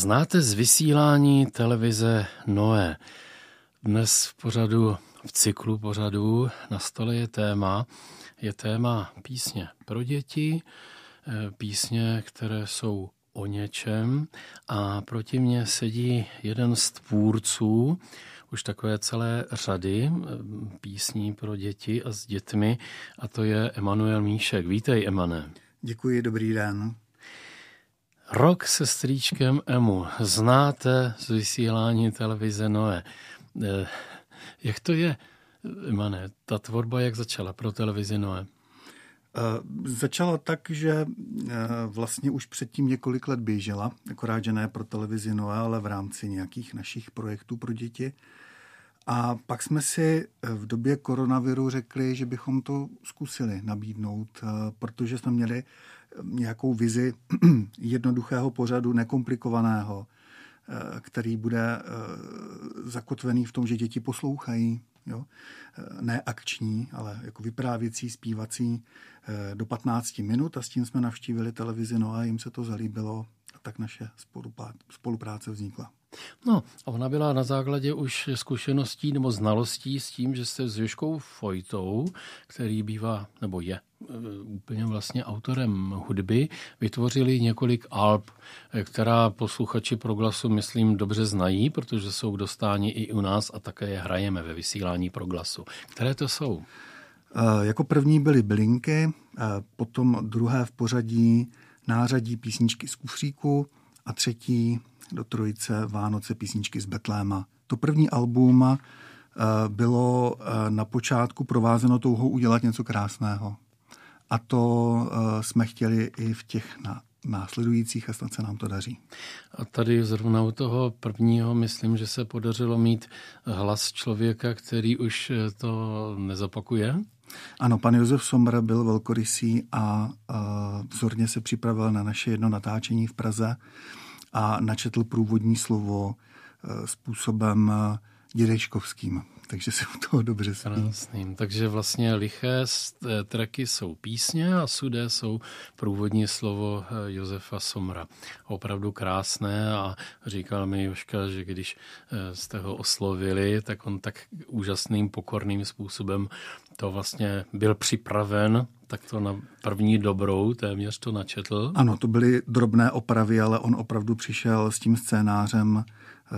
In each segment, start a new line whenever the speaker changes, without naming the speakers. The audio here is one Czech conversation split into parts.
Znáte z vysílání televize Noé. Dnes v pořadu, v cyklu pořadů na stole je téma, je téma písně pro děti, eh, písně, které jsou o něčem a proti mně sedí jeden z tvůrců už takové celé řady eh, písní pro děti a s dětmi a to je Emanuel Míšek. Vítej, Emane.
Děkuji, dobrý den.
Rok se strýčkem Emu. Znáte z vysílání televize Noé. Eh, jak to je, Emane, ta tvorba jak začala pro televizi Noé?
Eh, začala tak, že eh, vlastně už předtím několik let běžela, akorát, že ne pro televizi Noé, ale v rámci nějakých našich projektů pro děti. A pak jsme si v době koronaviru řekli, že bychom to zkusili nabídnout, protože jsme měli nějakou vizi jednoduchého pořadu, nekomplikovaného, eh, který bude eh, zakotvený v tom, že děti poslouchají, jo? Eh, ne akční, ale jako vyprávěcí, zpívací do 15 minut a s tím jsme navštívili televizi, no a jim se to zalíbilo a tak naše spolupráce vznikla.
No, a ona byla na základě už zkušeností nebo znalostí s tím, že jste s Joškou Fojtou, který bývá, nebo je e, úplně vlastně autorem hudby, vytvořili několik alb, e, která posluchači Proglasu, myslím, dobře znají, protože jsou k dostání i u nás a také je hrajeme ve vysílání Proglasu. Které to jsou?
E, jako první byly Blinky, potom druhé v pořadí nářadí písničky z kufříku a třetí do trojice Vánoce písničky z Betléma. To první album eh, bylo eh, na počátku provázeno touhou udělat něco krásného. A to eh, jsme chtěli i v těch následujících a snad se nám to daří.
A tady zrovna u toho prvního myslím, že se podařilo mít hlas člověka, který už to nezapakuje.
Ano, pan Josef Somr byl velkorysý a vzorně se připravil na naše jedno natáčení v Praze a načetl průvodní slovo eh, způsobem eh, dědečkovským. Takže se u toho dobře spí.
Krásným. Takže vlastně liché eh, tracky jsou písně a sudé jsou průvodní slovo Josefa Somra. Opravdu krásné a říkal mi Joška, že když jste ho oslovili, tak on tak úžasným pokorným způsobem to vlastně byl připraven tak to na první dobrou téměř to načetl.
Ano, to byly drobné opravy, ale on opravdu přišel s tím scénářem eh,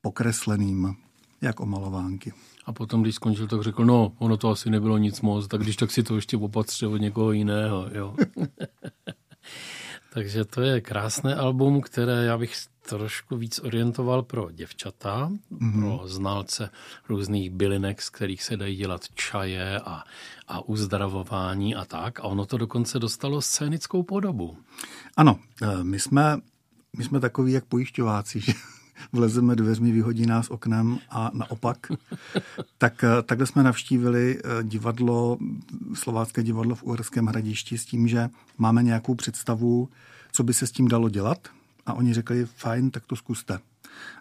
pokresleným, jak omalovánky.
A potom, když skončil, tak řekl, no, ono to asi nebylo nic moc, tak když tak si to ještě opatře od někoho jiného, jo. Takže to je krásné album, které já bych trošku víc orientoval pro děvčata, mm-hmm. pro znalce různých bylinek, z kterých se dají dělat čaje a, a uzdravování a tak. A ono to dokonce dostalo scénickou podobu.
Ano, eh, my jsme, my jsme takový jak pojišťováci, že vlezeme dveřmi, vyhodí nás oknem a naopak. tak eh, takhle jsme navštívili eh, divadlo, slovácké divadlo v Uherském hradišti s tím, že máme nějakou představu, co by se s tím dalo dělat. A oni řekli, fajn, tak to zkuste.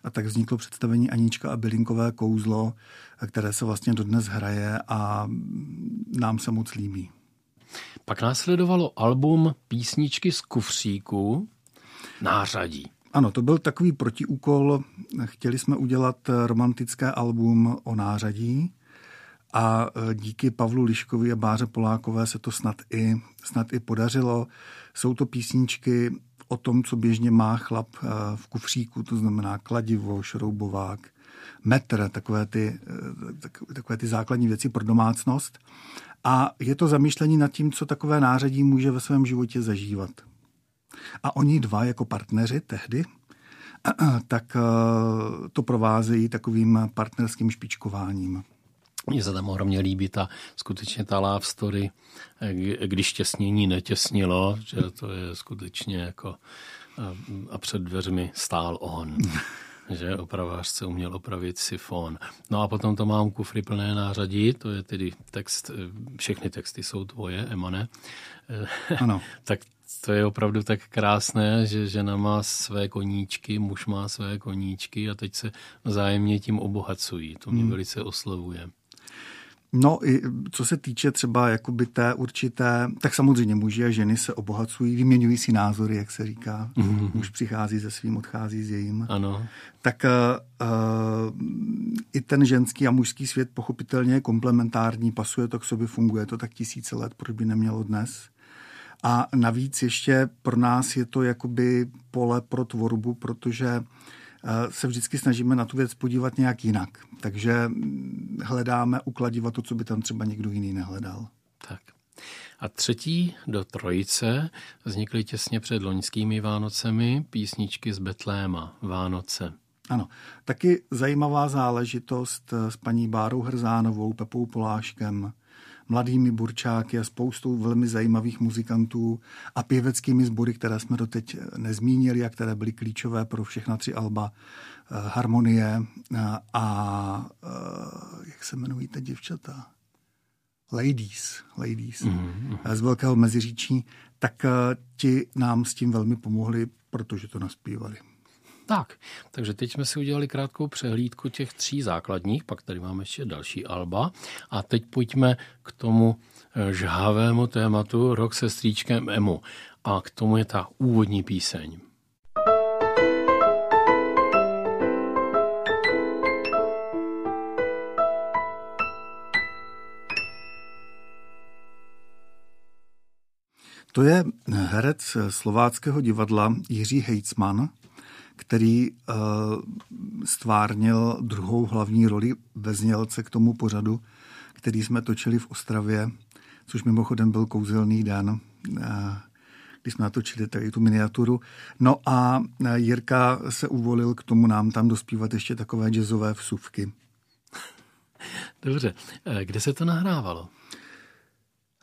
A tak vzniklo představení Anička a Bylinkové kouzlo, které se vlastně dodnes hraje a nám se moc líbí.
Pak následovalo album Písničky z kufříku, nářadí.
Ano, to byl takový protiúkol. Chtěli jsme udělat romantické album o nářadí a díky Pavlu Liškovi a Báře Polákové se to snad i, snad i podařilo. Jsou to písničky o tom, co běžně má chlap eh, v kufříku, to znamená kladivo, šroubovák, metr, takové ty, eh, takové ty základní věci pro domácnost. A je to zamýšlení nad tím, co takové nářadí může ve svém životě zažívat. A oni dva jako partneři tehdy, tak eh, to provázejí takovým partnerským špičkováním.
Mně se tam ohromně líbí ta skutečně ta love story, když těsnění netěsnilo, že to je skutečně jako a před dveřmi stál on. že opravář se uměl opravit sifon. No a potom to mám kufry plné nářadí, to je tedy text, všechny texty jsou tvoje, Emane. Ano. tak to je opravdu tak krásné, že žena má své koníčky, muž má své koníčky a teď se vzájemně tím obohacují. To mě hmm. velice oslovuje.
No, i co se týče třeba jakoby té určité, tak samozřejmě muži a ženy se obohacují, vyměňují si názory, jak se říká. Mm-hmm. Muž přichází se svým, odchází s jejím.
Ano.
Tak uh, i ten ženský a mužský svět pochopitelně je komplementární, pasuje to k sobě, funguje to tak tisíce let, proč by nemělo dnes. A navíc ještě pro nás je to jakoby pole pro tvorbu, protože se vždycky snažíme na tu věc podívat nějak jinak. Takže mm, hledáme ukladivat to, co by tam třeba někdo jiný nehledal.
Tak. A třetí do trojice vznikly těsně před loňskými Vánocemi písničky z Betléma, Vánoce.
Ano, taky zajímavá záležitost s paní Bárou Hrzánovou, Pepou Poláškem, mladými burčáky a spoustou velmi zajímavých muzikantů a pěveckými sbory, které jsme doteď nezmínili a které byly klíčové pro všechna tři alba eh, Harmonie eh, a eh, jak se jmenují ty děvčata? Ladies, ladies mm-hmm. z Velkého Meziříčí, tak ti nám s tím velmi pomohli, protože to naspívali.
Tak, takže teď jsme si udělali krátkou přehlídku těch tří základních, pak tady máme ještě další alba. A teď pojďme k tomu eh, žhavému tématu Rok se stříčkem Emu. A k tomu je ta úvodní píseň.
To je herec slováckého divadla Jiří Hejcman, který uh, stvárnil druhou hlavní roli ve znělce k tomu pořadu, který jsme točili v Ostravě, což mimochodem byl kouzelný den, uh, když jsme natočili tady tu miniaturu. No a Jirka se uvolil k tomu nám tam dospívat ještě takové jazzové vsuvky.
Dobře, kde se to nahrávalo?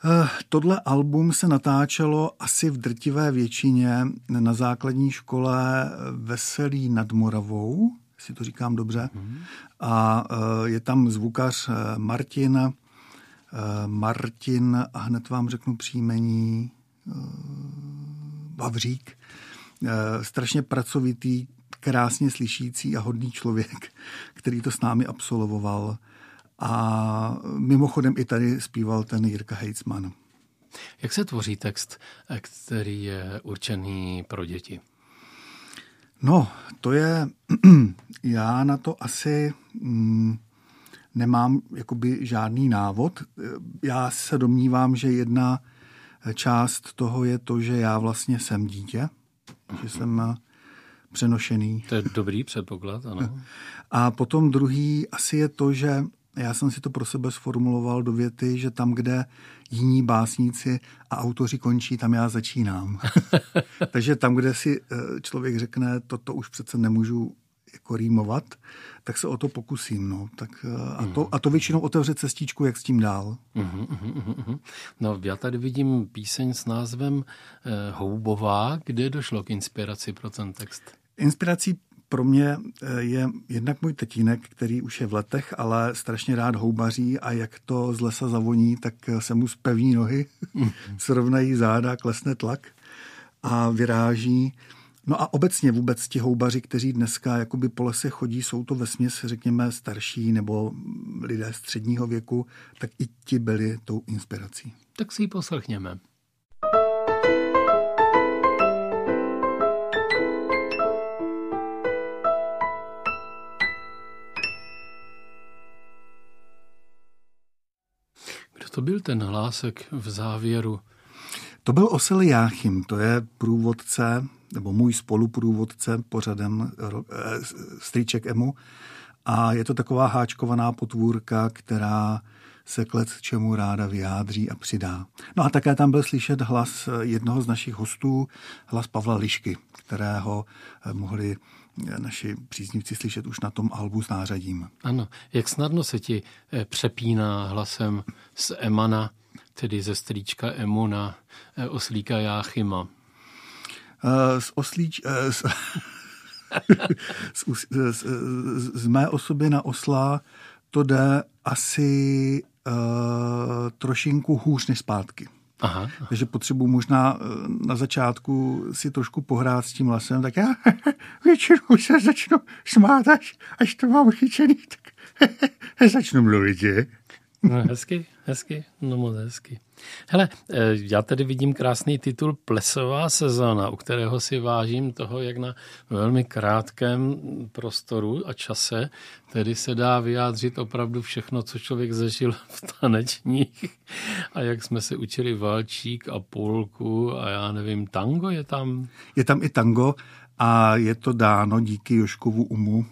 Eh, tohle album se natáčelo asi v drtivé většině na základní škole Veselý nad Moravou, jestli to říkám dobře. Hmm. A eh, je tam zvukař eh, Martin, Martin, a hned vám řeknu příjmení, Vavřík. Strašně pracovitý, krásně slyšící a hodný člověk, který to s námi absolvoval. A mimochodem i tady zpíval ten Jirka Heitzman.
Jak se tvoří text, který je určený pro děti?
No, to je, já na to asi mm, nemám jakoby žádný návod. Já se domnívám, že jedna část toho je to, že já vlastně jsem dítě, že jsem přenošený.
To je dobrý předpoklad, ano.
A potom druhý asi je to, že já jsem si to pro sebe sformuloval do věty, že tam, kde jiní básníci a autoři končí, tam já začínám. Takže tam, kde si eh, člověk řekne, toto už přece nemůžu jako rýmovat, tak se o to pokusím. No, tak, eh, a, to, a to většinou otevře cestičku, jak s tím dál.
No, já tady vidím píseň s názvem eh, Houbová, kde došlo k inspiraci pro ten text.
Inspirací pro mě eh, je jednak můj tatínek, který už je v letech, ale strašně rád houbaří a jak to z lesa zavoní, tak se mu zpevní nohy, mm. srovnají záda, klesne tlak a vyráží. No a obecně vůbec ti houbaři, kteří dneska jakoby po lese chodí, jsou to vesměs, řekněme, starší nebo lidé středního věku, tak i ti byli tou inspirací.
Tak si ji poslechněme. To byl ten hlásek v závěru?
To byl Osel Jáchym, to je průvodce, nebo můj spoluprůvodce pořadem eh, Stříček Emu. A je to taková háčkovaná potvůrka, která se klec čemu ráda vyjádří a přidá. No a také tam byl slyšet hlas jednoho z našich hostů, hlas Pavla Lišky, kterého mohli naši příznivci slyšet už na tom albu s nářadím.
Ano, jak snadno se ti eh, přepíná hlasem z Emana, tedy ze strýčka Emu na eh, oslíka Jáchyma?
Uh, z oslíč... Uh, z, z, z, z mé osoby na osla to jde asi uh, trošinku hůř než zpátky. Aha, aha. Takže potřebuji možná eh, na začátku si trošku pohrát s tím hlasem, tak já většinou se začnu smát, až, až to mám chyčený, tak začnu mluvit, je?
No, hezky, hezky, no moc hezky. Hele, eh, já tady vidím krásný titul Plesová sezóna, u kterého si vážím toho, jak na velmi krátkém prostoru a čase tedy se dá vyjádřit opravdu všechno, co člověk zažil v tanečních a jak jsme se učili valčík a polku a já nevím, tango je tam?
Je tam i tango a je to dáno díky Joškovu umu,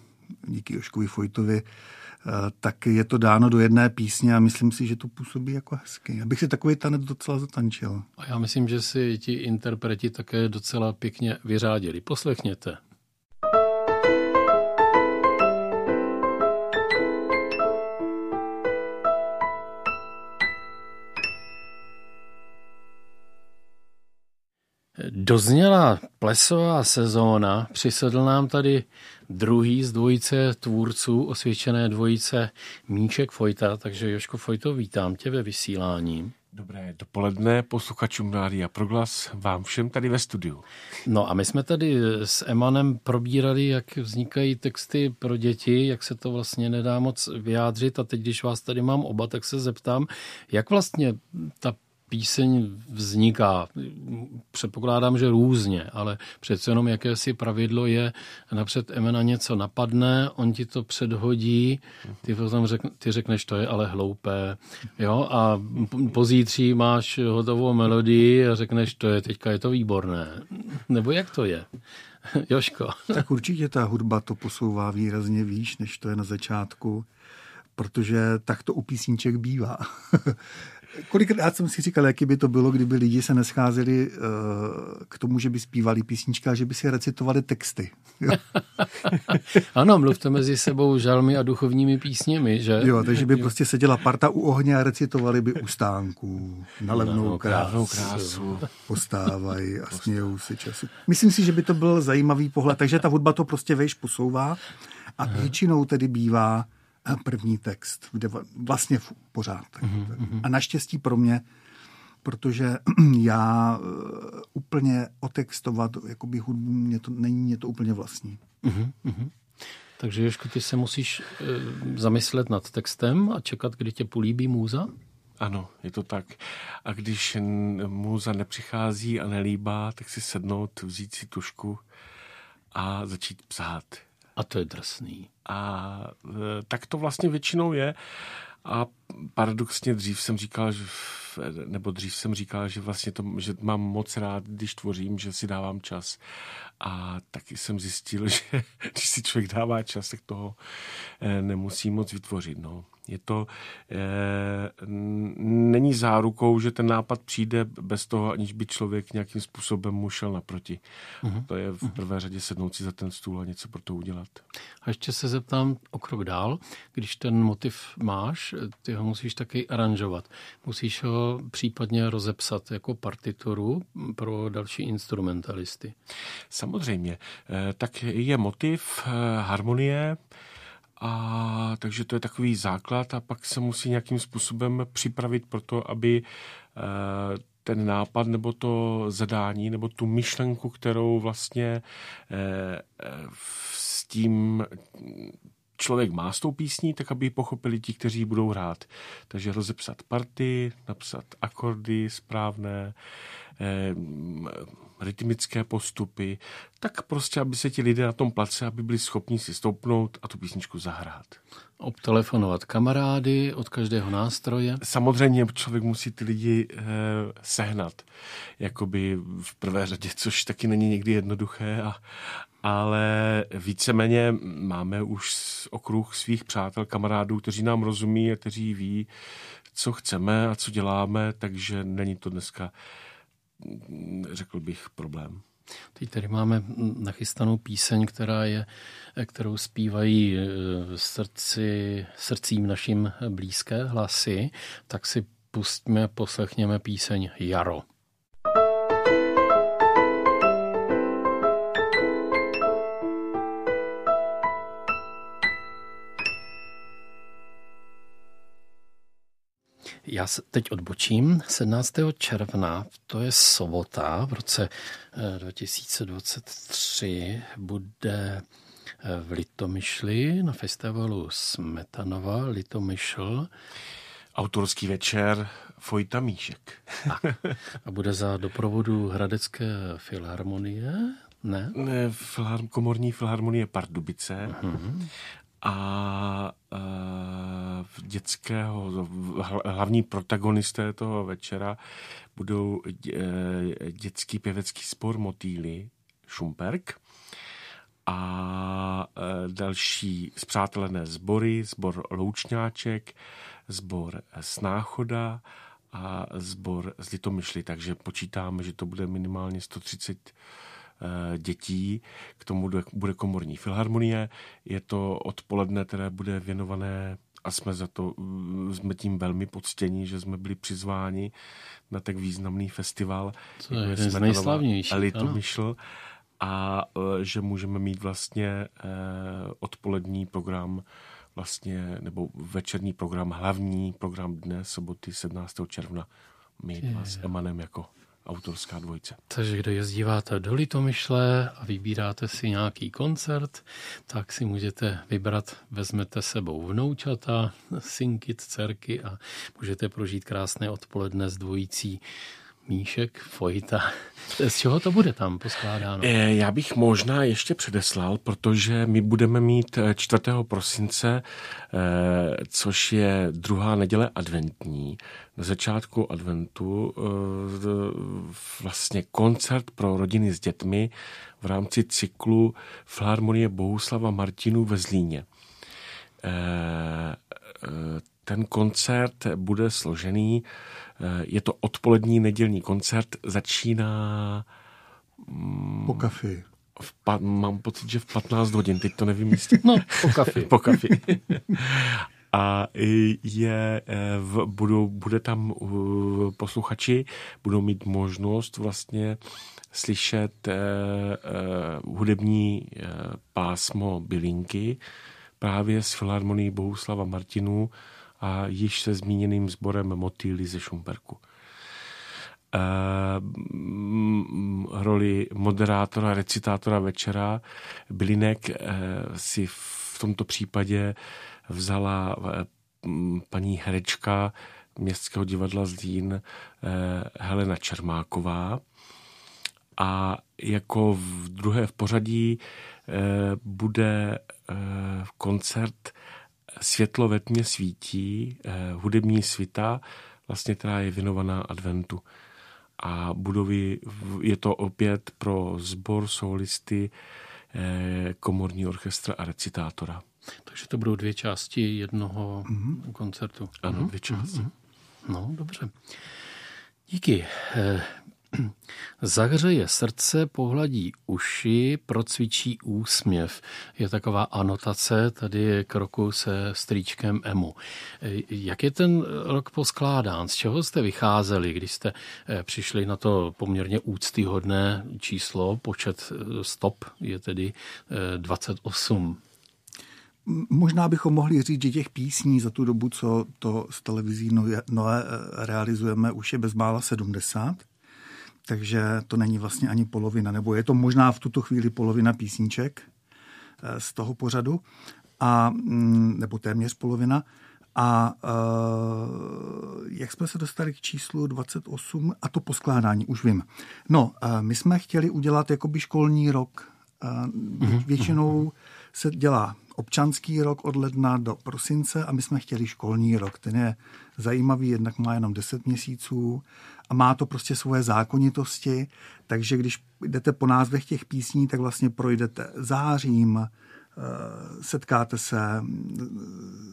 díky Joškovi Fojtovi, tak je to dáno do jedné písně a myslím si, že to působí jako hezky. Abych si takový tanec docela zatančil.
A já myslím, že si ti interpreti také docela pěkně vyřádili. Poslechněte. Dozněla plesová sezóna, přisedl nám tady druhý z dvojice tvůrců osvědčené dvojice Míček Fojta, takže Joško Fojto, vítám tě ve vysílání.
Dobré dopoledne posluchačům Rádia Proglas, vám všem tady ve studiu.
No a my jsme tady s Emanem probírali, jak vznikají texty pro děti, jak se to vlastně nedá moc vyjádřit a teď, když vás tady mám oba, tak se zeptám, jak vlastně ta píseň vzniká. Předpokládám, že různě, ale přece jenom jakési pravidlo je, napřed Emena něco napadne, on ti to předhodí, ty potom řekne, ty řekneš, to je ale hloupé, jo, a pozítří máš hotovou melodii a řekneš, to je teďka je to výborné. Nebo jak to je? Joško.
Tak určitě ta hudba to posouvá výrazně výš, než to je na začátku protože tak to u písniček bývá. Kolikrát jsem si říkal, jaký by to bylo, kdyby lidi se nescházeli uh, k tomu, že by zpívali písnička a že by si recitovali texty.
ano, mluvte mezi sebou žalmy a duchovními písněmi, že?
Jo, takže by jo. prostě seděla parta u ohně a recitovali by u stánků. Na levnou no, krásu, krásu. Postávají a smějou si času. Myslím si, že by to byl zajímavý pohled. Takže ta hudba to prostě vejš posouvá a většinou tedy bývá první text, kde vlastně pořád. Mm-hmm. A naštěstí pro mě, protože já uh, úplně otextovat jakoby hudbu, mě to, není mě to úplně vlastní. Mm-hmm.
Takže Ježko, ty se musíš uh, zamyslet nad textem a čekat, kdy tě políbí můza?
Ano, je to tak. A když můza nepřichází a nelíbá, tak si sednout, vzít si tušku a začít psát.
A to je drsný.
A e, tak to vlastně většinou je. A paradoxně dřív jsem říkal, že, nebo dřív jsem říkal, že vlastně to, že mám moc rád, když tvořím, že si dávám čas. A taky jsem zjistil, že když si člověk dává čas, tak toho e, nemusí moc vytvořit. No je to, e, není zárukou, že ten nápad přijde bez toho, aniž by člověk nějakým způsobem mu šel naproti. Uh-huh. To je v prvé řadě sednout si za ten stůl a něco pro to udělat.
A ještě se zeptám o krok dál. Když ten motiv máš, ty ho musíš taky aranžovat. Musíš ho případně rozepsat jako partituru pro další instrumentalisty.
Samozřejmě. E, tak je motiv, e, harmonie, a takže to je takový základ a pak se musí nějakým způsobem připravit pro to, aby eh, ten nápad nebo to zadání nebo tu myšlenku, kterou vlastně eh, s tím člověk má s tou písní, tak aby ji pochopili ti, kteří budou hrát. Takže rozepsat party, napsat akordy správné, eh, rytmické postupy, tak prostě, aby se ti lidé na tom place, aby byli schopni si stoupnout a tu písničku zahrát.
Obtelefonovat kamarády od každého nástroje?
Samozřejmě člověk musí ty lidi eh, sehnat, jakoby v prvé řadě, což taky není někdy jednoduché, a, ale víceméně máme už okruh svých přátel, kamarádů, kteří nám rozumí a kteří ví, co chceme a co děláme, takže není to dneska řekl bych, problém.
Teď tady máme nachystanou píseň, která je, kterou zpívají e, srdci, srdcím našim blízké hlasy, tak si pustíme, poslechněme píseň Jaro. Já se teď odbočím. 17. června, to je sobota v roce 2023, eh, bude eh, v Litomyšli na festivalu Smetanova Litomyšl.
autorský večer Fojta Míšek.
A, a bude za doprovodu Hradecké filharmonie? Ne?
ne filhar, komorní filharmonie Pardubice. Uh-huh. A uh, dětského, hlavní protagonisté toho večera budou dětský pěvecký spor Motýly Šumperk a další zpřátelené sbory, sbor Loučňáček, sbor Snáchoda a sbor z Litomyšly, takže počítáme, že to bude minimálně 130 eh, dětí. K tomu bude komorní filharmonie. Je to odpoledne, které bude věnované a jsme za to, mm, jsme tím velmi poctění, že jsme byli přizváni na tak významný festival.
To je jeden z nejslavnějších.
Litomyšl a eh, že můžeme mít vlastně eh, odpolední program vlastně, nebo večerní program, hlavní program dne, soboty 17. června, my s Emanem jako autorská dvojce.
Takže kdo jezdíváte do Litomyšle a vybíráte si nějaký koncert, tak si můžete vybrat, vezmete sebou vnoučata, synky, dcerky a můžete prožít krásné odpoledne s dvojicí Míšek, Fojta. Z čeho to bude tam poskládáno?
Eh, já bych možná ještě předeslal, protože my budeme mít 4. Eh, prosince, eh, což je druhá neděle adventní, na začátku adventu vlastně koncert pro rodiny s dětmi v rámci cyklu Filharmonie Bohuslava Martinu ve Zlíně. Ten koncert bude složený je to odpolední nedělní koncert, začíná...
Mm, po kafi.
V pa, mám pocit, že v 15 hodin, teď to nevím jistě.
No, po kafi.
po kafi. A je, eh, v, budou, bude tam posluchači, budou mít možnost vlastně slyšet uh, uh, hudební uh, pásmo bylinky právě z Filharmonii Bohuslava Martinu, a již se zmíněným sborem Motýly ze Šumperku. Uh, roli moderátora, recitátora večera Bylinek uh, si v tomto případě vzala uh, paní herečka Městského divadla Zlín Helena Čermáková a jako v druhé v pořadí bude koncert Světlo ve tmě svítí, eh, hudební svita, vlastně, která je věnovaná adventu. A budovy, je to opět pro sbor, solisty, eh, komorní orchestra a recitátora.
Takže to budou dvě části jednoho mm-hmm. koncertu.
Ano, mm-hmm. dvě části. Mm-hmm.
No, dobře. Díky. Zahřeje srdce, pohladí uši, procvičí úsměv. Je taková anotace tady k roku se strýčkem Emu. Jak je ten rok poskládán? Z čeho jste vycházeli, když jste eh, přišli na to poměrně úctyhodné číslo? Počet eh, stop je tedy 28. Eh,
Možná bychom mohli říct, že těch písní za tu dobu, co to z televizí Noé realizujeme, už je bezmála 70 takže to není vlastně ani polovina, nebo je to možná v tuto chvíli polovina písniček eh, z toho pořadu, a, mm, nebo téměř polovina. A uh, jak jsme se dostali k číslu 28, a to poskládání, už vím. No, uh, my jsme chtěli udělat jakoby školní rok. Uh, většinou se dělá občanský rok od ledna do prosince a my jsme chtěli školní rok. Ten je zajímavý, jednak má jenom 10 měsíců a má to prostě svoje zákonitosti, takže když jdete po názvech těch písní, tak vlastně projdete zářím, eh, setkáte se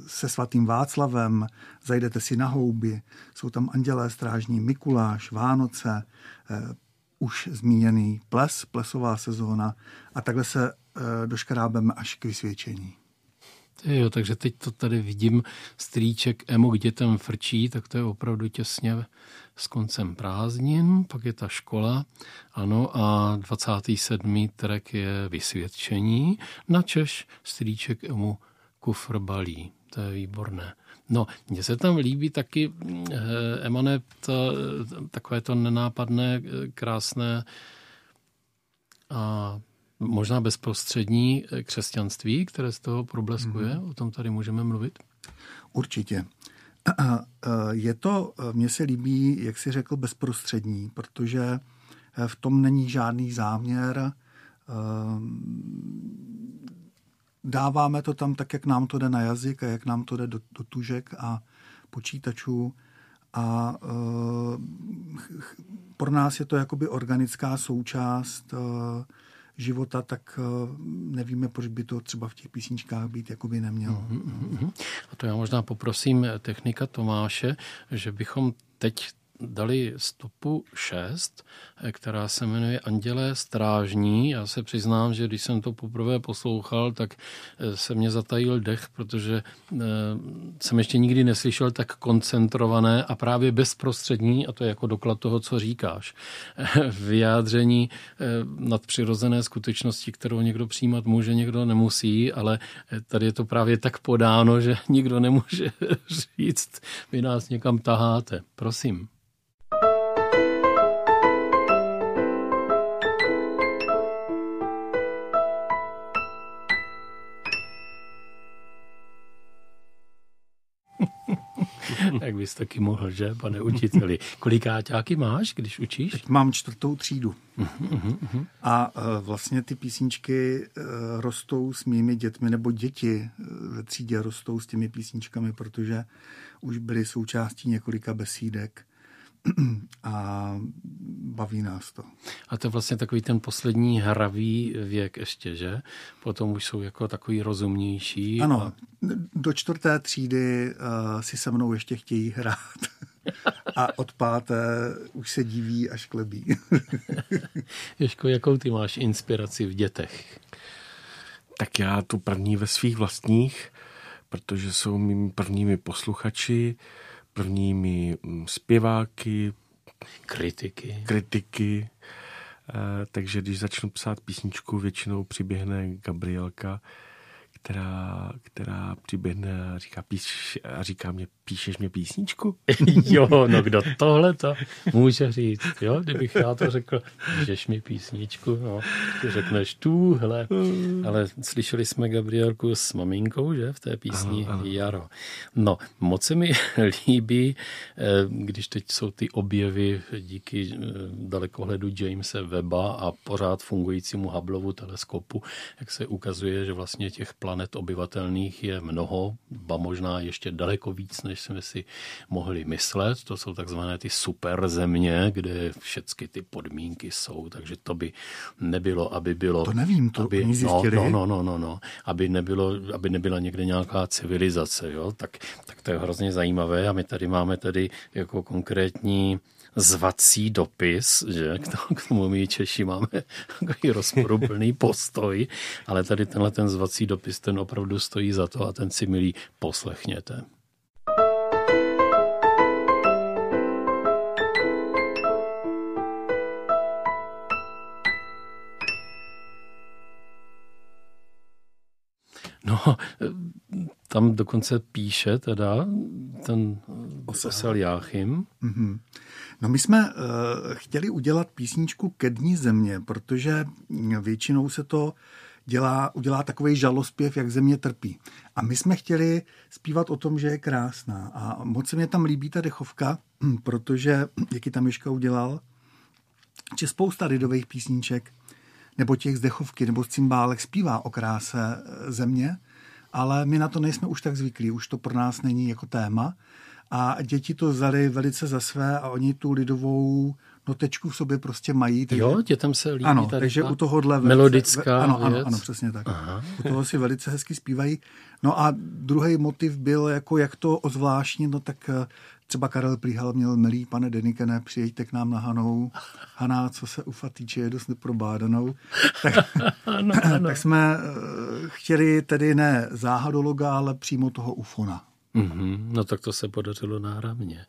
se svatým Václavem, zajdete si na houby, jsou tam andělé strážní, Mikuláš, Vánoce, eh, už zmíněný ples, plesová sezóna a takhle se eh, doškrábeme až k vysvědčení.
Jo, takže teď to tady vidím, strýček Emo k dětem frčí, tak to je opravdu těsně s koncem prázdnin, pak je ta škola, ano, a 27. trek je vysvědčení, na Češ strýček Emu kufr balí. To je výborné. No, mně se tam líbí taky, eh, Emane, to, takové to nenápadné, krásné a možná bezprostřední křesťanství, které z toho probleskuje. Mm-hmm. O tom tady můžeme mluvit?
Určitě. Je to, mně se líbí, jak si řekl, bezprostřední, protože v tom není žádný záměr. Dáváme to tam tak, jak nám to jde na jazyk a jak nám to jde do, do tužek a počítačů. A pro nás je to jakoby organická součást života, tak eh, nevíme, proč by to třeba v těch písničkách být jakoby nemělo.
Mm-hmm. A to já možná poprosím technika Tomáše, že bychom teď dali stopu 6, která se jmenuje Andělé strážní. Já se přiznám, že když jsem to poprvé poslouchal, tak eh, se mě zatajil dech, protože eh, jsem ještě nikdy neslyšel tak koncentrované a právě bezprostřední, a to je jako doklad toho, co říkáš, vyjádření eh, nadpřirozené skutečnosti, kterou někdo přijímat může, někdo nemusí, ale tady je to právě tak podáno, že nikdo nemůže říct, vy nás někam taháte. Prosím. tak bys taky mohl, že, pane učiteli. Kolikáťáky máš, když učíš?
Teď mám čtvrtou třídu. Uh-huh, A uh, vlastně ty písničky uh, rostou s mými dětmi, nebo děti uh, ve třídě rostou s těmi písničkami, protože už byly součástí několika besídek a baví nás to.
A to je vlastně takový ten poslední hravý věk ještě, že? Potom už jsou jako takový rozumnější.
Ano, a... do čtvrté třídy uh, si se mnou ještě chtějí hrát. a od páté už se diví až klebí.
Ježko, jakou ty máš inspiraci v dětech?
Tak já tu první ve svých vlastních, protože jsou mými prvními posluchači, prvními mm, zpěváky,
kritiky.
kritiky. Eh, takže když začnu psát písničku, většinou přiběhne Gabrielka, která, která přiběhne a říká, píš, a říká mě, píšeš mě písničku?
jo, no kdo tohle to může říct, jo, kdybych já to řekl, píšeš mi písničku, no, ty řekneš tuhle, ale slyšeli jsme Gabrielku s maminkou, že, v té písni ano, ano. Jaro. No, moc se mi líbí, eh, když teď jsou ty objevy díky eh, dalekohledu Jamesa Weba a pořád fungujícímu Hubbleovu teleskopu, jak se ukazuje, že vlastně těch planet obyvatelných je mnoho, ba možná ještě daleko víc, než jsme si mohli myslet. To jsou takzvané ty super země, kde všechny ty podmínky jsou, takže to by nebylo, aby bylo...
To nevím, to
aby,
oni zjistili.
No, no, no, no, no, aby, nebylo, aby nebyla někde nějaká civilizace, jo? Tak, tak to je hrozně zajímavé a my tady máme tady jako konkrétní zvací dopis, že k tomu my Češi máme takový rozporuplný postoj, ale tady tenhle ten zvací dopis, ten opravdu stojí za to a ten si milí poslechněte. No, tam dokonce píše teda ten Osel Jáchym. Mm-hmm.
No my jsme uh, chtěli udělat písničku ke dní země, protože většinou se to dělá, udělá takový žalospěv, jak země trpí. A my jsme chtěli zpívat o tom, že je krásná. A moc se mě tam líbí ta dechovka, protože, jak ji tam Miška udělal, že spousta lidových písniček nebo těch z dechovky nebo z cymbálek zpívá o kráse země, ale my na to nejsme už tak zvyklí, už to pro nás není jako téma. A děti to vzali velice za své a oni tu lidovou notečku v sobě prostě mají.
Takže, jo, dětem se líbí
ano,
tady
takže u tohohle
velice, melodická
ano, ano, ano, přesně tak. Aha. U toho si velice hezky zpívají. No a druhý motiv byl, jako jak to ozvláštně, no tak eh, třeba Karel Plíhal měl, milý pane Denikene, přijďte k nám na Hanou. Haná, co se ufa týče, je dost neprobádanou. Tak, ano, ano. tak jsme uh, chtěli tedy ne záhadologa, ale přímo toho ufona.
Mm-hmm, no tak to se podařilo náramně.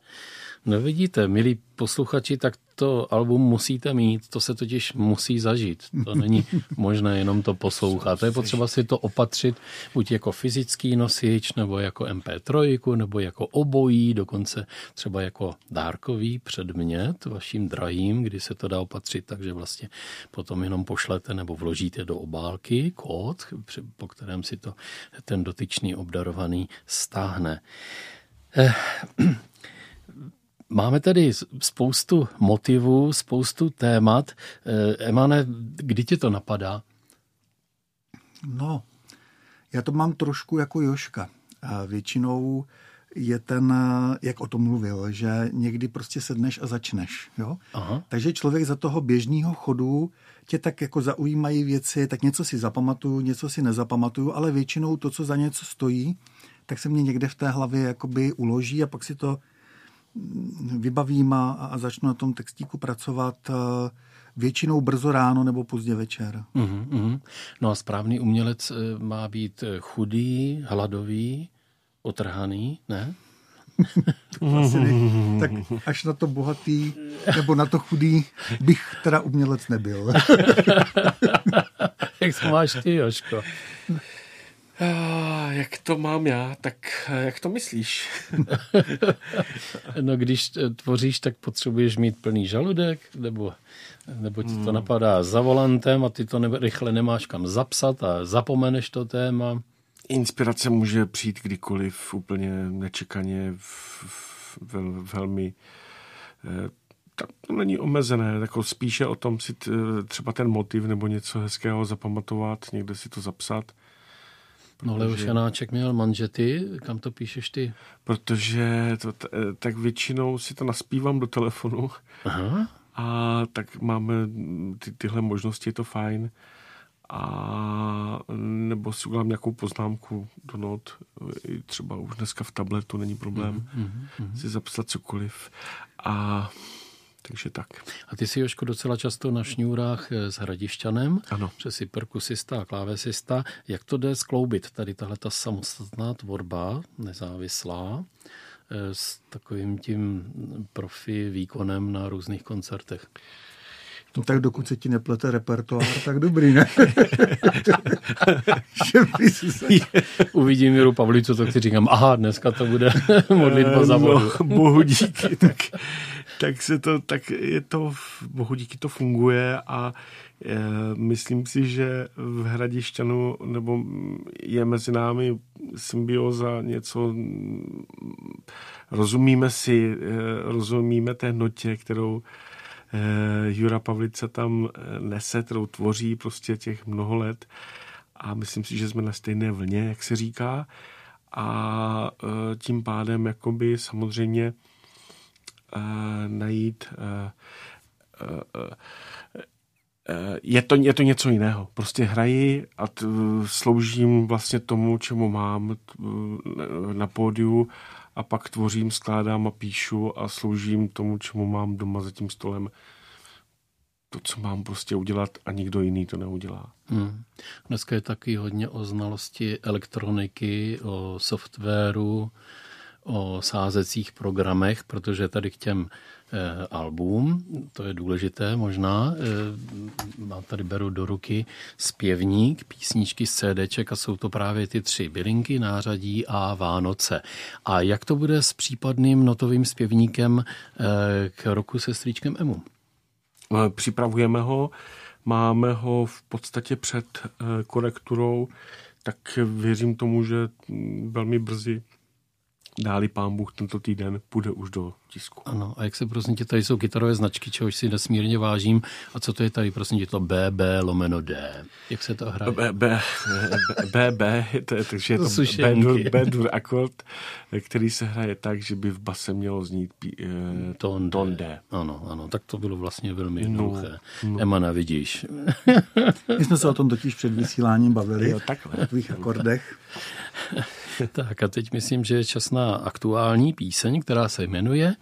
No vidíte, milí posluchači, tak to album musíte mít, to se totiž musí zažít. To není možné jenom to poslouchat. To je potřeba si to opatřit buď jako fyzický nosič, nebo jako MP3, nebo jako obojí, dokonce třeba jako dárkový předmět vaším drahým, kdy se to dá opatřit, takže vlastně potom jenom pošlete nebo vložíte do obálky kód, po kterém si to ten dotyčný obdarovaný stáhne. Máme tady spoustu motivů, spoustu témat. Emane, kdy ti to napadá?
No, já to mám trošku jako Joška. Většinou je ten, jak o tom mluvil, že někdy prostě sedneš a začneš. Jo? Aha. Takže člověk za toho běžného chodu tě tak jako zaujímají věci, tak něco si zapamatuju, něco si nezapamatuju, ale většinou to, co za něco stojí, tak se mě někde v té hlavě jakoby uloží a pak si to vybavím a, a začnu na tom textíku pracovat eh, většinou brzo ráno nebo pozdě večer.
Mm-hmm. No a správný umělec eh, má být eh, chudý, hladový, otrhaný, ne?
tak až na to bohatý nebo na to chudý bych teda umělec nebyl.
Jak to máš ty, Joško?
Jak to mám já, tak jak to myslíš?
no když tvoříš, tak potřebuješ mít plný žaludek, nebo, nebo ti to hmm. napadá za volantem a ty to ne, rychle nemáš kam zapsat a zapomeneš to téma.
Inspirace může přijít kdykoliv, úplně nečekaně, v, v, vel, velmi eh, tak to není omezené, jako spíše o tom si t, třeba ten motiv nebo něco hezkého zapamatovat, někde si to zapsat.
No Leoš Janáček měl manžety, kam to píšeš ty?
Protože to, tak většinou si to naspívám do telefonu Aha. a tak máme ty, tyhle možnosti, je to fajn a nebo si udělám nějakou poznámku do not, třeba už dneska v tabletu není problém mm-hmm. si zapsat cokoliv a takže tak.
A ty jsi, Joško, docela často na šňůrách eh, s Hradišťanem,
ano.
že jsi perkusista a klávesista. Jak to jde skloubit, tady tahle ta samostatná tvorba, nezávislá, eh, s takovým tím profi výkonem na různých koncertech?
No tak dokud se ti neplete repertoár, tak dobrý, ne?
Uvidím Jiru Pavlicu, tak si říkám, aha, dneska to bude modlitba za vodu.
No, bohu díky, tak, tak, se to, tak je to, bohu díky to funguje a je, myslím si, že v Hradišťanu nebo je mezi námi symbioza něco, rozumíme si, rozumíme té notě, kterou Eh, Jura Pavlice tam eh, nese, kterou tvoří prostě těch mnoho let. A myslím si, že jsme na stejné vlně, jak se říká. A eh, tím pádem jakoby samozřejmě najít je to, je to něco jiného. Prostě hraji a t, sloužím vlastně tomu, čemu mám t, na pódiu a pak tvořím, skládám a píšu a sloužím tomu, čemu mám doma za tím stolem. To, co mám prostě udělat a nikdo jiný to neudělá. Hmm.
Dneska je taky hodně o znalosti elektroniky, o softwaru, o sázecích programech, protože tady k těm eh, album, to je důležité možná, eh, tady beru do ruky zpěvník, písničky z CDček a jsou to právě ty tři bylinky, nářadí a Vánoce. A jak to bude s případným notovým zpěvníkem eh, k roku se stříčkem Emu?
Eh, připravujeme ho, máme ho v podstatě před eh, korekturou, tak věřím tomu, že mm, velmi brzy dáli pán Bůh tento týden, půjde už do tisku.
Ano, a jak se prosím tě, tady jsou kytarové značky, čehož si nesmírně vážím. A co to je tady, prosím tě, to BB lomeno D? Jak se to hraje?
B, B, B, B, to je, takže je to B-dur, akord, který se hraje tak, že by v base mělo znít pí, eh,
ton,
ton D. D.
Ano, ano, tak to bylo vlastně velmi no, jednoduché. No, no. Emana, vidíš.
My jsme se o tom totiž před vysíláním bavili, jo, takhle. o tvých akordech.
tak a teď myslím, že je čas na aktuální píseň, která se jmenuje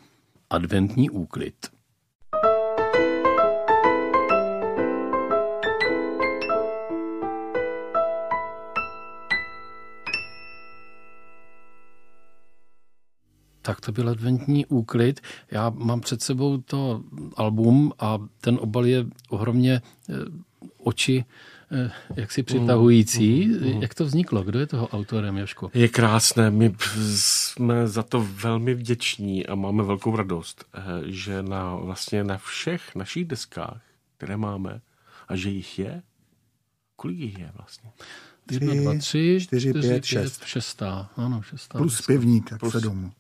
Adventní úklid. tak to byl adventní úklid. Já mám před sebou to album a ten obal je ohromně eh, oči Eh, jaksi přitahující. Mm, mm, mm. Jak to vzniklo? Kdo je toho autorem, Joško?
Je krásné. My jsme za to velmi vděční a máme velkou radost, eh, že na, vlastně na všech našich deskách, které máme, a že jich je, kolik jich je vlastně?
Jedna, dva, tři, čtyři, pět, šest.
Šestá, ano, šestá.
Plus zpěvník, tak sedm.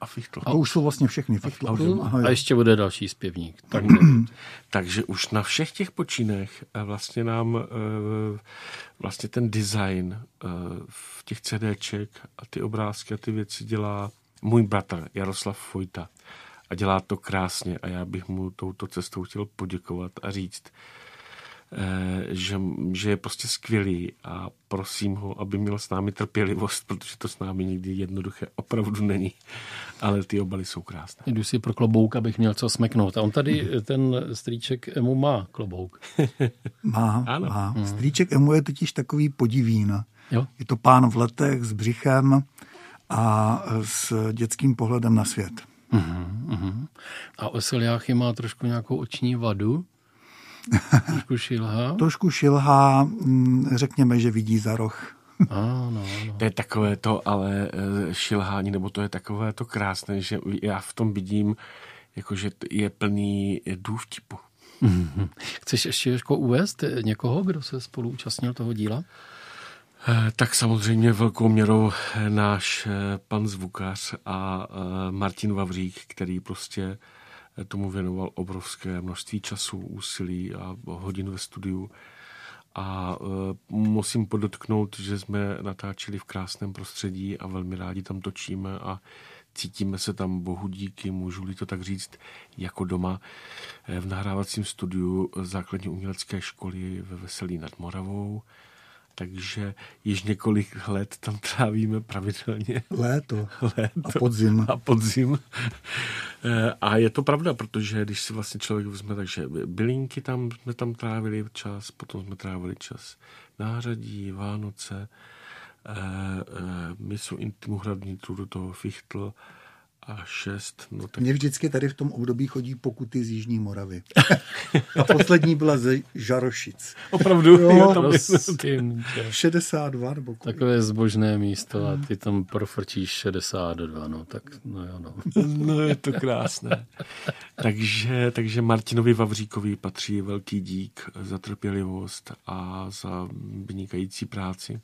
A Fichtl.
To už jsou vlastně všechny. Fichtl.
A, a ještě bude další zpěvník. Tak
Takže už na všech těch počínech eh, vlastně nám eh, vlastně ten design eh, v těch CDček a ty obrázky a ty věci dělá můj bratr Jaroslav Fojta. A dělá to krásně a já bych mu touto cestou chtěl poděkovat a říct, že, že je prostě skvělý a prosím ho, aby měl s námi trpělivost, protože to s námi nikdy jednoduché opravdu není. Ale ty obaly jsou krásné.
Jdu si pro klobouk, abych měl co smeknout. A on tady, ten strýček Emu má klobouk.
má, ano. má. Strýček Emu je totiž takový podivín. Jo? Je to pán v letech s břichem a s dětským pohledem na svět. Uh-huh,
uh-huh. A Oseliáchy má trošku nějakou oční vadu? Trošku šilhá?
Trošku šilhá, mm, řekněme, že vidí za roh.
Ano, ano. To je takové to, ale eh, šilhání, nebo to je takové to krásné, že já v tom vidím, jakože je plný důvtipu.
Mm-hmm. Chceš ještě jako uvést někoho, kdo se spolu účastnil toho díla?
Eh, tak samozřejmě velkou měrou eh, náš pan zvukař a Martin Vavřík, který prostě tomu věnoval obrovské množství času, úsilí a hodin ve studiu. A e, musím podotknout, že jsme natáčeli v krásném prostředí a velmi rádi tam točíme a cítíme se tam bohu díky, můžu-li to tak říct, jako doma e, v nahrávacím studiu základní umělecké školy ve Veselí nad Moravou takže již několik let tam trávíme pravidelně.
Léto.
Léto.
A podzim.
A podzim. Eh, a je to pravda, protože když si vlastně člověk vezme, takže bylinky tam jsme tam trávili čas, potom jsme trávili čas nářadí, Vánoce, eh, eh, misu intimu hradní do toho fichtl, a šest. No
tak... Mně vždycky tady v tom období chodí pokuty z Jižní Moravy. a poslední byla ze Žarošic.
Opravdu?
Jo, tam Prosím, 62 nebo
kolik. Takové zbožné místo a ty tam profrčíš 62, no tak no jo, no.
no je to krásné. takže, takže Martinovi Vavříkovi patří velký dík za trpělivost a za vynikající práci.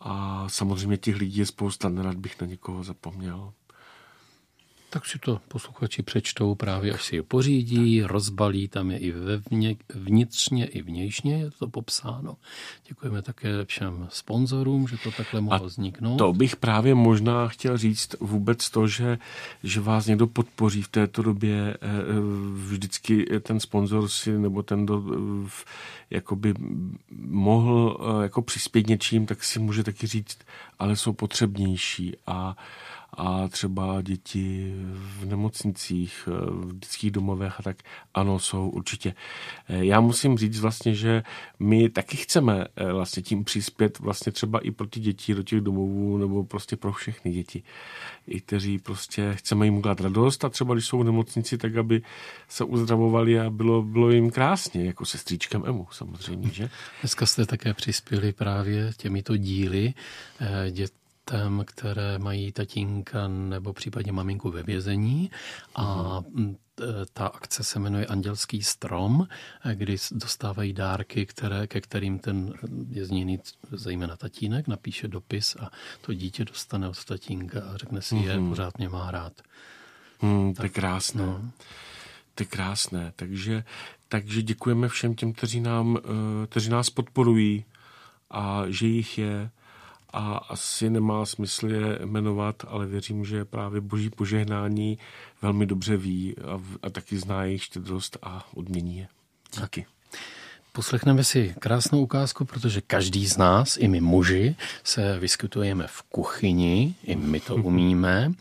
A samozřejmě těch lidí je spousta, nerad bych na někoho zapomněl
tak si to posluchači přečtou právě, až si je pořídí, rozbalí, tam je i vevně, vnitřně, i vnějšně je to popsáno. Děkujeme také všem sponzorům, že to takhle mohlo vzniknout.
To bych právě možná chtěl říct vůbec to, že, že vás někdo podpoří v této době. Eh, eh, vždycky ten sponzor si, nebo ten, kdo eh, jakoby mohl jako přispět něčím, tak si může taky říct, ale jsou potřebnější a a třeba děti v nemocnicích, v dětských domovech a tak, ano, jsou určitě. Eh, já musím říct vlastně, že my taky chceme eh, vlastně tím přispět vlastně třeba i pro ty děti do těch domovů nebo prostě pro všechny děti, i kteří prostě chceme jim udělat radost a třeba když jsou v nemocnici, tak aby se uzdravovali a bylo, bylo jim krásně, jako se stříčkem Emu samozřejmě, že?
Dneska jste také přispěli právě těmito díly eh, dět dětem, které mají tatínka nebo případně maminku ve vězení a mhm. ta akce se jmenuje Andělský strom, kdy dostávají dárky, které, ke kterým ten vězněný, zejména tatínek, napíše dopis a to dítě dostane od tatínka a řekne si, je, mhm. pořád mě má rád.
Hmm, to je krásné. No. To je krásné. Takže, takže děkujeme všem těm, kteří, nám, eh, kteří nás podporují a že jich je a asi nemá smysl je jmenovat, ale věřím, že právě boží požehnání velmi dobře ví a, a taky zná jejich štědrost a odmění je. Díky.
Poslechneme si krásnou ukázku, protože každý z nás, i my muži, se vyskytujeme v kuchyni, i my to umíme.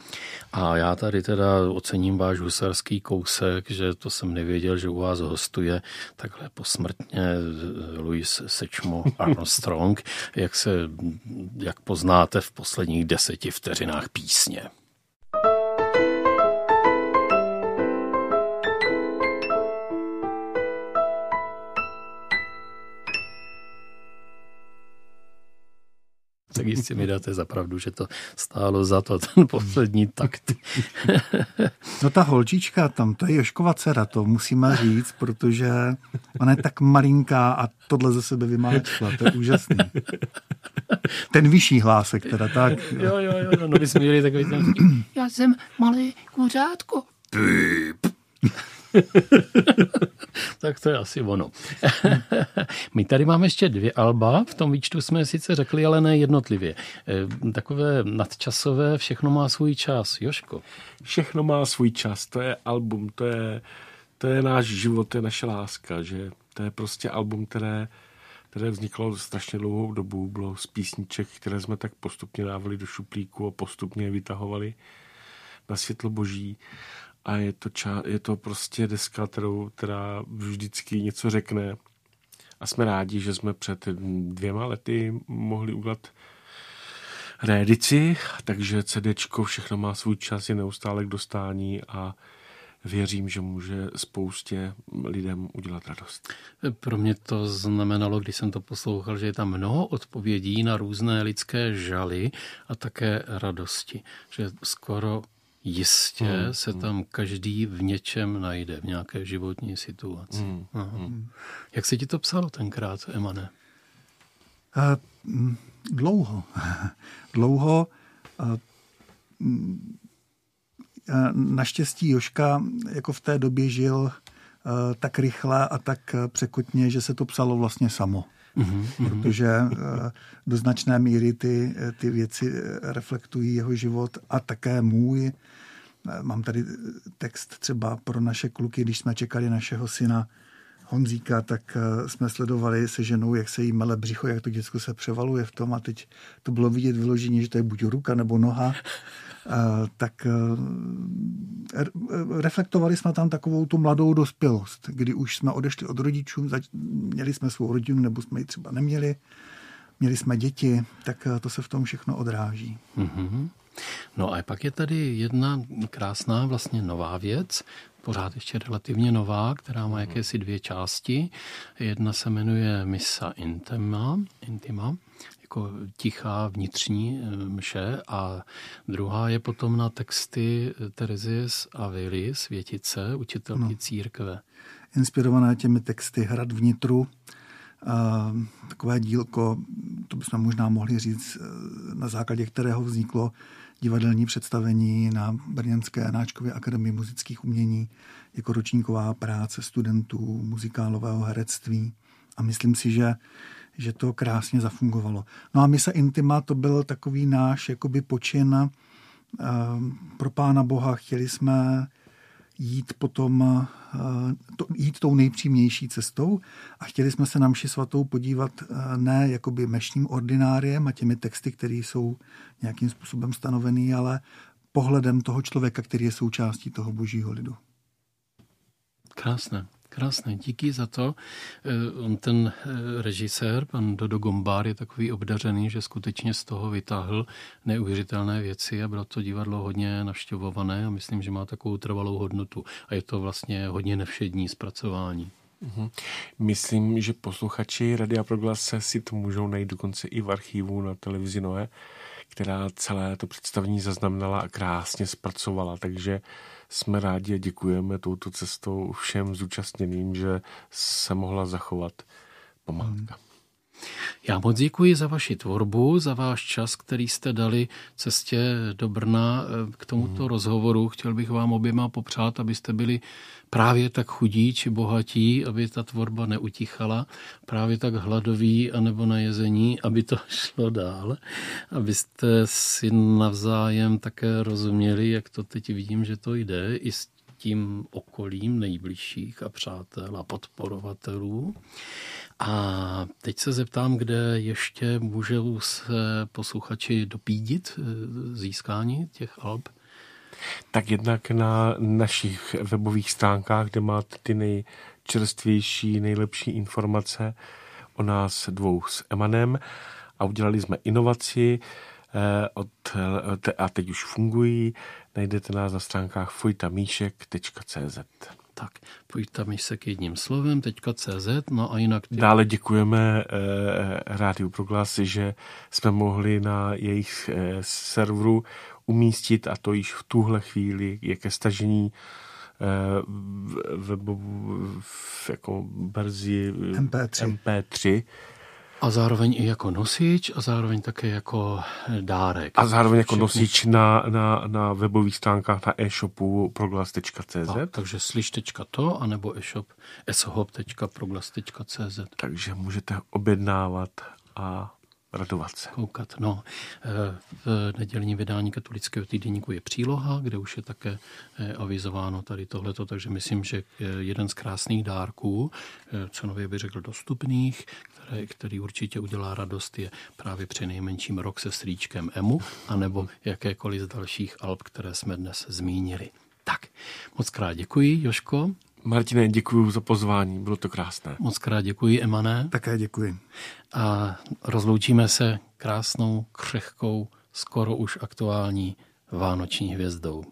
A já tady teda ocením váš husarský kousek, že to jsem nevěděl, že u vás hostuje takhle posmrtně Louis Sečmo Armstrong, jak se, jak poznáte v posledních deseti vteřinách písně. Tak jistě mi dáte za pravdu, že to stálo za to, ten poslední takt.
no ta holčička tam, to je Joškova dcera, to musíme říct, protože ona je tak malinká a tohle ze sebe vymáčkla, to je úžasný. Ten vyšší hlásek teda, tak.
jo, jo, jo, no, no my jsme měli takový ten... Já jsem malý kuřátko. tak to je asi ono. My tady máme ještě dvě alba, v tom výčtu jsme sice řekli, ale ne jednotlivě. Eh, takové nadčasové, všechno má svůj čas. Joško.
Všechno má svůj čas, to je album, to je, to je náš život, to je naše láska, že to je prostě album, které, které vzniklo strašně dlouhou dobu, bylo z písniček, které jsme tak postupně dávali do šuplíku a postupně vytahovali na světlo boží a je to, ča, je to prostě deska, kterou, která vždycky něco řekne a jsme rádi, že jsme před dvěma lety mohli udělat rédici, takže CDčko všechno má svůj čas, je neustále k dostání a věřím, že může spoustě lidem udělat radost.
Pro mě to znamenalo, když jsem to poslouchal, že je tam mnoho odpovědí na různé lidské žaly a také radosti. Že skoro Jistě hmm. se hmm. tam každý v něčem najde, v nějaké životní situaci. Hmm. Hmm. Jak se ti to psalo tenkrát, Emane?
Uh, dlouho. dlouho. Uh, naštěstí Joška jako v té době žil uh, tak rychle a tak překotně, že se to psalo vlastně samo. Mm-hmm. Protože uh, do značné míry ty, ty věci reflektují jeho život a také můj. Mám tady text třeba pro naše kluky, když jsme čekali našeho syna Honzíka, tak eh, jsme sledovali se ženou, jak se jí mele břicho, jak to děcko se převaluje v tom a teď to bylo vidět vyloženě, že to je buď ruka nebo noha. Eh, tak eh, reflektovali jsme tam takovou tu mladou dospělost, kdy už jsme odešli od rodičů, měli jsme svou rodinu nebo jsme ji třeba neměli, měli jsme děti, tak to se v tom všechno odráží. Mm-hmm.
No a pak je tady jedna krásná vlastně nová věc, pořád ještě relativně nová, která má jakési dvě části. Jedna se jmenuje Missa Intima, Intima jako tichá vnitřní eh, mše a druhá je potom na texty Terezie z Avily, světice, učitelky no. církve.
Inspirovaná těmi texty Hrad vnitru, takové dílko, to bychom možná mohli říct, eh, na základě kterého vzniklo divadelní představení na Brněnské Náčkově akademii muzických umění jako ročníková práce studentů muzikálového herectví. A myslím si, že, že to krásně zafungovalo. No a Misa Intima to byl takový náš jakoby počin uh, pro Pána Boha. Chtěli jsme jít potom, eh, to, jít tou nejpřímější cestou a chtěli jsme se na mši svatou podívat eh, ne jakoby mešním ordináriem a těmi texty, které jsou nějakým způsobem stanovený, ale pohledem toho člověka, který je součástí toho božího lidu.
Krásné. Krásné, díky za to. Eh, on ten eh, režisér, pan Dodo Gombár, je takový obdařený, že skutečně z toho vytáhl neuvěřitelné věci a bylo to divadlo hodně navštěvované a myslím, že má takovou trvalou hodnotu. A je to vlastně hodně nevšední zpracování.
Mhm. Myslím, že posluchači Radia Proglas si to můžou najít dokonce i v archivu na televizi Noé, která celé to představení zaznamenala a krásně zpracovala, takže jsme rádi a děkujeme touto cestou všem zúčastněným, že se mohla zachovat památka.
Já moc děkuji za vaši tvorbu, za váš čas, který jste dali cestě do Brna eh, k tomuto mm. rozhovoru. Chtěl bych vám oběma popřát, abyste byli právě tak chudí či bohatí, aby ta tvorba neutichala, právě tak hladoví anebo na jezení, aby to šlo dál, abyste si navzájem také rozuměli, jak to teď vidím, že to jde, i s tím okolím nejbližších a přátel a podporovatelů. A teď se zeptám, kde ještě můžou se posluchači dopídit eh, získání těch alb?
Tak jednak na našich webových stránkách, kde máte ty nejčerstvější, nejlepší informace o nás dvou s Emanem a udělali jsme inovaci eh, od, a teď už fungují. Najdete nás na stránkách fojtamíšek.cz
tak pojďte mi se k jedním slovem, CZ, no a jinak...
Ty... Dále děkujeme eh, Rádiu Proglasy, že jsme mohli na jejich eh, serveru umístit a to již v tuhle chvíli je ke stažení eh, webovou jako verzi
MP3.
MP3
A zároveň i jako nosič a zároveň také jako dárek.
A zároveň jako Všechny. nosič na, na, na webových stránkách na e-shopu proglas.cz.
takže slyš.to anebo e-shop eshop.proglas.cz.
Takže můžete objednávat a radovat se.
Koukat. No, eh, v nedělním vydání katolického týdenníku je příloha, kde už je také eh, avizováno tady tohleto, takže myslím, že jeden z krásných dárků, eh, cenově bych řekl dostupných, které, který určitě udělá radost, je právě při nejmenším rok se stříčkem Emu, anebo jakékoliv z dalších alb, které jsme dnes zmínili. Tak, moc krát děkuji, Joško.
Martine, děkuji za pozvání, bylo to krásné.
Moc krát děkuji, Emané.
Také děkuji.
A rozloučíme se krásnou, křehkou, skoro už aktuální vánoční hvězdou.